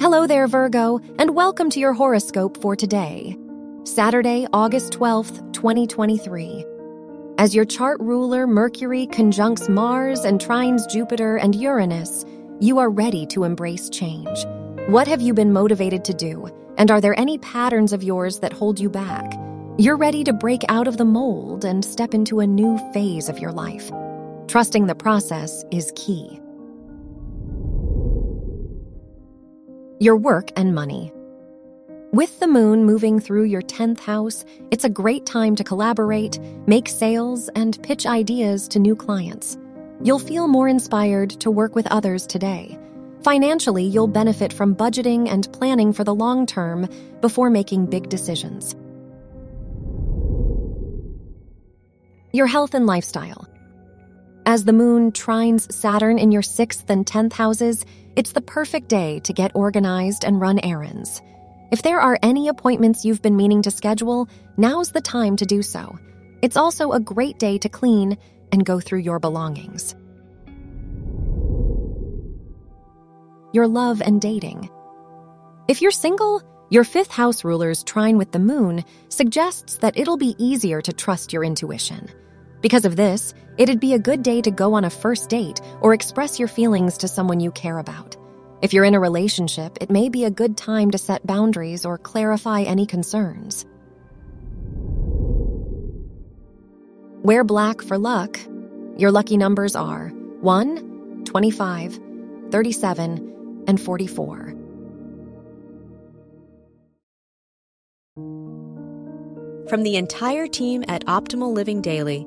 Hello there, Virgo, and welcome to your horoscope for today, Saturday, August 12th, 2023. As your chart ruler, Mercury, conjuncts Mars and trines Jupiter and Uranus, you are ready to embrace change. What have you been motivated to do? And are there any patterns of yours that hold you back? You're ready to break out of the mold and step into a new phase of your life. Trusting the process is key. Your work and money. With the moon moving through your 10th house, it's a great time to collaborate, make sales, and pitch ideas to new clients. You'll feel more inspired to work with others today. Financially, you'll benefit from budgeting and planning for the long term before making big decisions. Your health and lifestyle. As the moon trines Saturn in your 6th and 10th houses, it's the perfect day to get organized and run errands. If there are any appointments you've been meaning to schedule, now's the time to do so. It's also a great day to clean and go through your belongings. Your love and dating. If you're single, your fifth house ruler's trine with the moon suggests that it'll be easier to trust your intuition. Because of this, it'd be a good day to go on a first date or express your feelings to someone you care about. If you're in a relationship, it may be a good time to set boundaries or clarify any concerns. Wear black for luck. Your lucky numbers are 1, 25, 37, and 44. From the entire team at Optimal Living Daily,